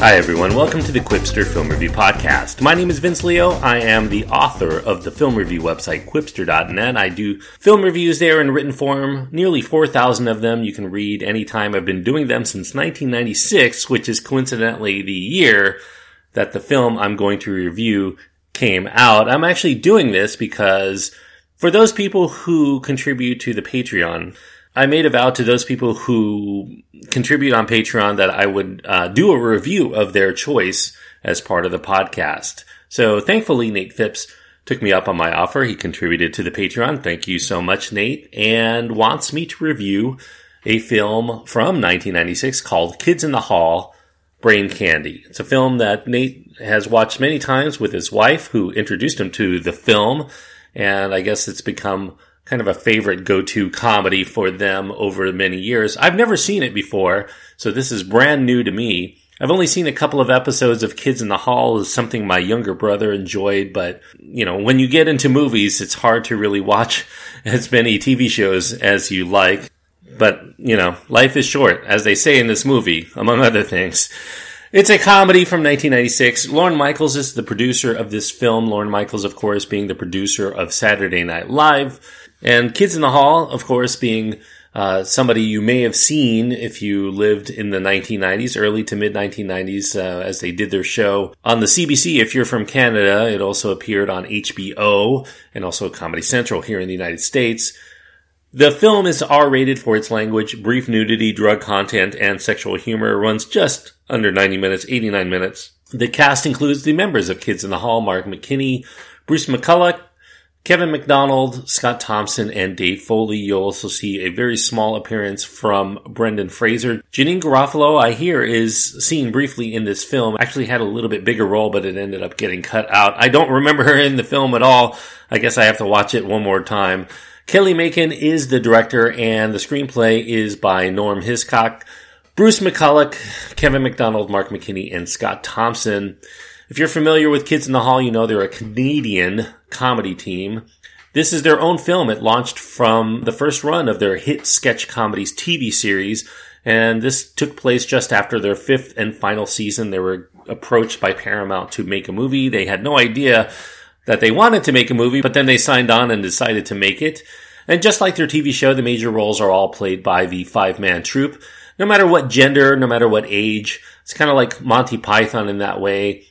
Hi, everyone. Welcome to the Quipster Film Review Podcast. My name is Vince Leo. I am the author of the film review website, quipster.net. I do film reviews there in written form, nearly 4,000 of them. You can read anytime. I've been doing them since 1996, which is coincidentally the year that the film I'm going to review came out. I'm actually doing this because for those people who contribute to the Patreon, I made a vow to those people who contribute on Patreon that I would uh, do a review of their choice as part of the podcast. So thankfully, Nate Phipps took me up on my offer. He contributed to the Patreon. Thank you so much, Nate, and wants me to review a film from 1996 called Kids in the Hall Brain Candy. It's a film that Nate has watched many times with his wife, who introduced him to the film, and I guess it's become kind of a favorite go-to comedy for them over many years. I've never seen it before, so this is brand new to me. I've only seen a couple of episodes of Kids in the Hall is something my younger brother enjoyed, but you know, when you get into movies, it's hard to really watch as many TV shows as you like. But, you know, life is short, as they say in this movie, among other things. It's a comedy from 1996. Lorne Michaels is the producer of this film. Lorne Michaels, of course, being the producer of Saturday Night Live. And Kids in the Hall, of course, being uh, somebody you may have seen if you lived in the 1990s, early to mid 1990s, uh, as they did their show on the CBC. If you're from Canada, it also appeared on HBO and also Comedy Central here in the United States. The film is R rated for its language, brief nudity, drug content, and sexual humor. Runs just under 90 minutes, 89 minutes. The cast includes the members of Kids in the Hall, Mark McKinney, Bruce McCulloch, Kevin McDonald, Scott Thompson, and Dave Foley. You'll also see a very small appearance from Brendan Fraser. Janeane Garofalo, I hear, is seen briefly in this film. Actually had a little bit bigger role, but it ended up getting cut out. I don't remember her in the film at all. I guess I have to watch it one more time. Kelly Makin is the director, and the screenplay is by Norm Hiscock. Bruce McCulloch, Kevin McDonald, Mark McKinney, and Scott Thompson. If you're familiar with Kids in the Hall, you know they're a Canadian comedy team. This is their own film. It launched from the first run of their hit sketch comedies TV series, and this took place just after their fifth and final season. They were approached by Paramount to make a movie. They had no idea that they wanted to make a movie, but then they signed on and decided to make it. And just like their TV show, the major roles are all played by the five man troupe. No matter what gender, no matter what age. It's kind of like Monty Python in that way.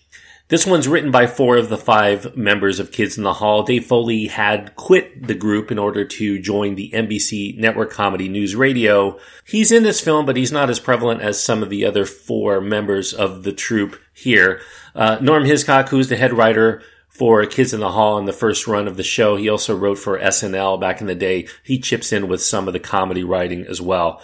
This one's written by four of the five members of Kids in the Hall. Dave Foley had quit the group in order to join the NBC network comedy NewsRadio. He's in this film, but he's not as prevalent as some of the other four members of the troupe here. Uh, Norm Hiscock, who's the head writer for Kids in the Hall in the first run of the show. He also wrote for SNL back in the day. He chips in with some of the comedy writing as well.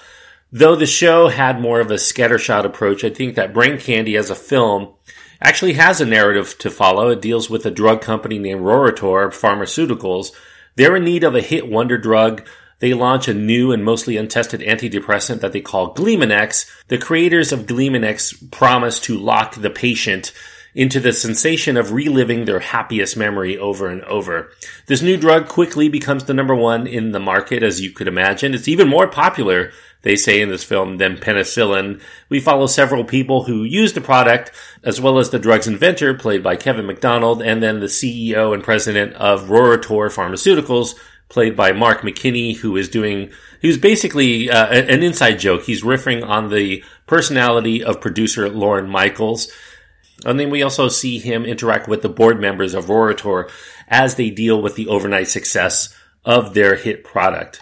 Though the show had more of a scattershot approach, I think that Brain Candy as a film actually has a narrative to follow. It deals with a drug company named Roritor Pharmaceuticals. They're in need of a hit wonder drug. They launch a new and mostly untested antidepressant that they call Gleemonex The creators of Gleemonex promise to lock the patient into the sensation of reliving their happiest memory over and over. This new drug quickly becomes the number one in the market, as you could imagine. It's even more popular they say in this film, than penicillin. We follow several people who use the product, as well as the drug's inventor, played by Kevin McDonald, and then the CEO and president of Roritor Pharmaceuticals, played by Mark McKinney, who is doing, who's basically uh, an inside joke. He's riffing on the personality of producer Lorne Michaels. And then we also see him interact with the board members of Roritor as they deal with the overnight success of their hit product.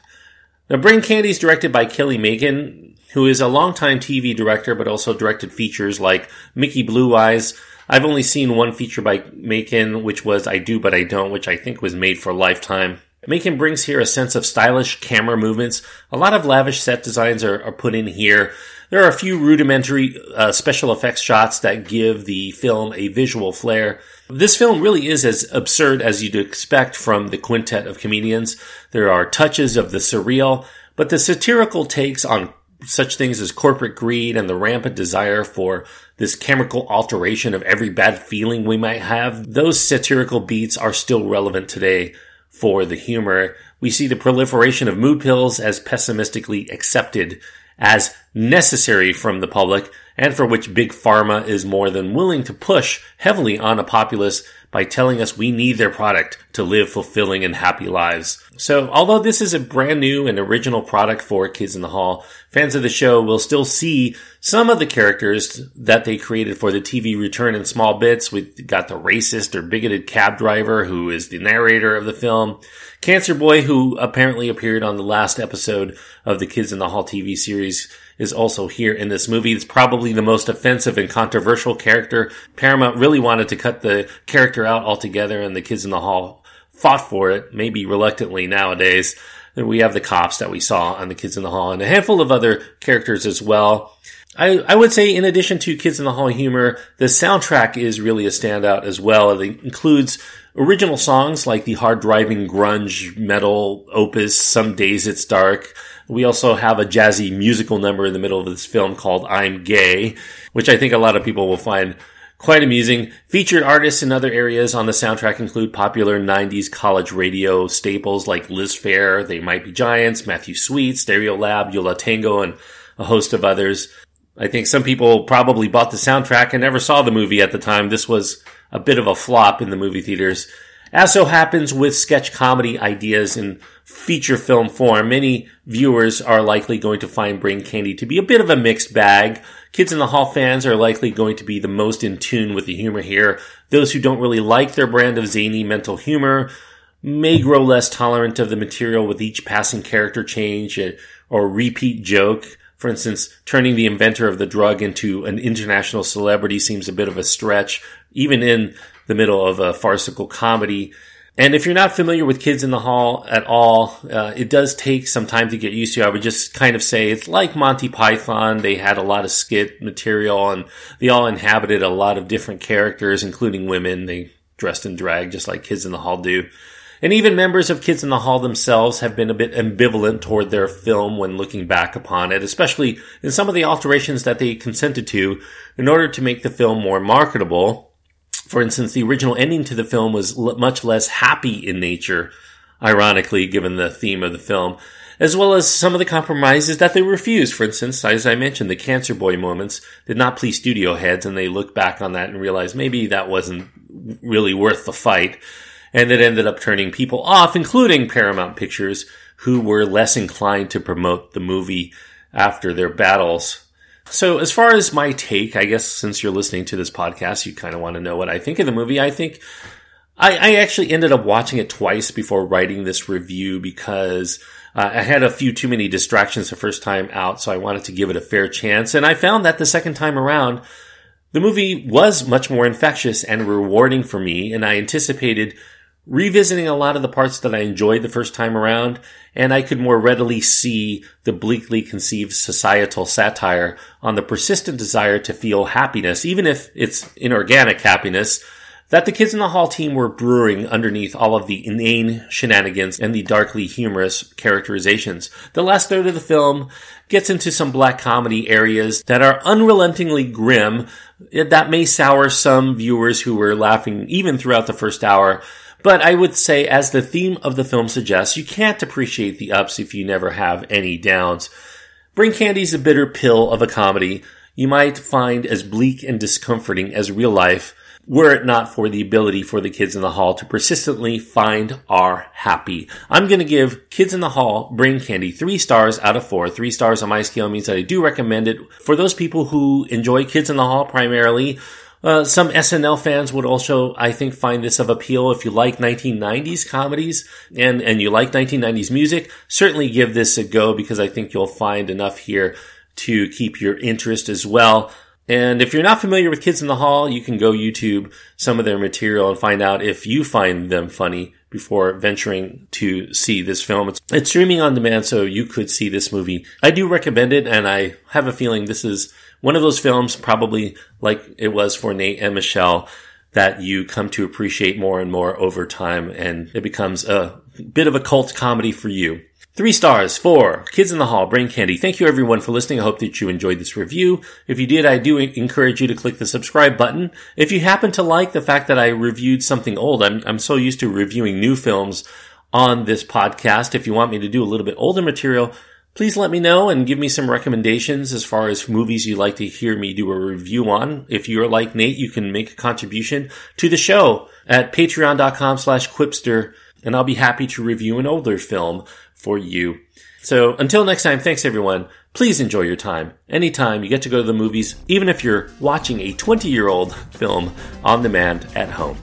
Now, Brain Candy is directed by Kelly Makin, who is a longtime TV director, but also directed features like Mickey Blue Eyes. I've only seen one feature by Makin, which was I Do But I Don't, which I think was made for Lifetime. Makin brings here a sense of stylish camera movements. A lot of lavish set designs are, are put in here. There are a few rudimentary uh, special effects shots that give the film a visual flair. This film really is as absurd as you'd expect from the quintet of comedians. There are touches of the surreal, but the satirical takes on such things as corporate greed and the rampant desire for this chemical alteration of every bad feeling we might have, those satirical beats are still relevant today for the humor. We see the proliferation of mood pills as pessimistically accepted as necessary from the public and for which big pharma is more than willing to push heavily on a populace by telling us we need their product to live fulfilling and happy lives. So, although this is a brand new and original product for Kids in the Hall, fans of the show will still see some of the characters that they created for the TV return in small bits. We've got the racist or bigoted cab driver who is the narrator of the film. Cancer Boy, who apparently appeared on the last episode of the Kids in the Hall TV series, is also here in this movie. It's probably the most offensive and controversial character. Paramount really wanted to cut the character out altogether, and the Kids in the Hall fought for it, maybe reluctantly nowadays. And we have the cops that we saw on the Kids in the Hall and a handful of other characters as well. I, I would say in addition to Kids in the Hall humor, the soundtrack is really a standout as well. It includes original songs like the hard driving grunge metal opus, Some Days It's Dark. We also have a jazzy musical number in the middle of this film called I'm Gay, which I think a lot of people will find quite amusing. Featured artists in other areas on the soundtrack include popular 90s college radio staples like Liz Phair, They Might Be Giants, Matthew Sweet, Stereolab, La Tango, and a host of others. I think some people probably bought the soundtrack and never saw the movie at the time. This was a bit of a flop in the movie theaters. As so happens with sketch comedy ideas in feature film form, many viewers are likely going to find Brain Candy to be a bit of a mixed bag. Kids in the Hall fans are likely going to be the most in tune with the humor here. Those who don't really like their brand of zany mental humor may grow less tolerant of the material with each passing character change or repeat joke. For instance, turning the inventor of the drug into an international celebrity seems a bit of a stretch, even in the middle of a farcical comedy. And if you're not familiar with Kids in the Hall at all, uh, it does take some time to get used to. I would just kind of say it's like Monty Python. They had a lot of skit material and they all inhabited a lot of different characters, including women. They dressed in drag just like Kids in the Hall do. And even members of Kids in the Hall themselves have been a bit ambivalent toward their film when looking back upon it, especially in some of the alterations that they consented to in order to make the film more marketable. For instance, the original ending to the film was l- much less happy in nature, ironically, given the theme of the film, as well as some of the compromises that they refused. For instance, as I mentioned, the Cancer Boy moments did not please studio heads, and they looked back on that and realized maybe that wasn't really worth the fight and it ended up turning people off, including Paramount Pictures, who were less inclined to promote the movie after their battles. So, as far as my take, I guess since you're listening to this podcast, you kind of want to know what I think of the movie. I think I, I actually ended up watching it twice before writing this review because uh, I had a few too many distractions the first time out, so I wanted to give it a fair chance. And I found that the second time around, the movie was much more infectious and rewarding for me, and I anticipated revisiting a lot of the parts that I enjoyed the first time around, and I could more readily see the bleakly conceived societal satire on the persistent desire to feel happiness, even if it's inorganic happiness, that the Kids in the Hall team were brewing underneath all of the inane shenanigans and the darkly humorous characterizations. The last third of the film gets into some black comedy areas that are unrelentingly grim. That may sour some viewers who were laughing even throughout the first hour. But I would say, as the theme of the film suggests, you can't appreciate the ups if you never have any downs. Brain Candy's a bitter pill of a comedy you might find as bleak and discomforting as real life were it not for the ability for the kids in the hall to persistently find our happy. I'm going to give Kids in the Hall Brain Candy three stars out of four. Three stars on my scale means that I do recommend it for those people who enjoy Kids in the Hall primarily uh, some SNL fans would also, I think, find this of appeal. If you like 1990s comedies and, and you like 1990s music, certainly give this a go because I think you'll find enough here to keep your interest as well. And if you're not familiar with Kids in the Hall, you can go YouTube some of their material and find out if you find them funny before venturing to see this film. It's, it's streaming on demand, so you could see this movie. I do recommend it, and I have a feeling this is one of those films, probably like it was for Nate and Michelle, that you come to appreciate more and more over time, and it becomes a bit of a cult comedy for you. Three stars for Kids in the Hall, Brain Candy. Thank you everyone for listening. I hope that you enjoyed this review. If you did, I do encourage you to click the subscribe button. If you happen to like the fact that I reviewed something old, I'm, I'm so used to reviewing new films on this podcast. If you want me to do a little bit older material, Please let me know and give me some recommendations as far as movies you'd like to hear me do a review on. If you're like Nate, you can make a contribution to the show at patreon.com slash quipster, and I'll be happy to review an older film for you. So until next time, thanks everyone. Please enjoy your time. Anytime you get to go to the movies, even if you're watching a 20 year old film on demand at home.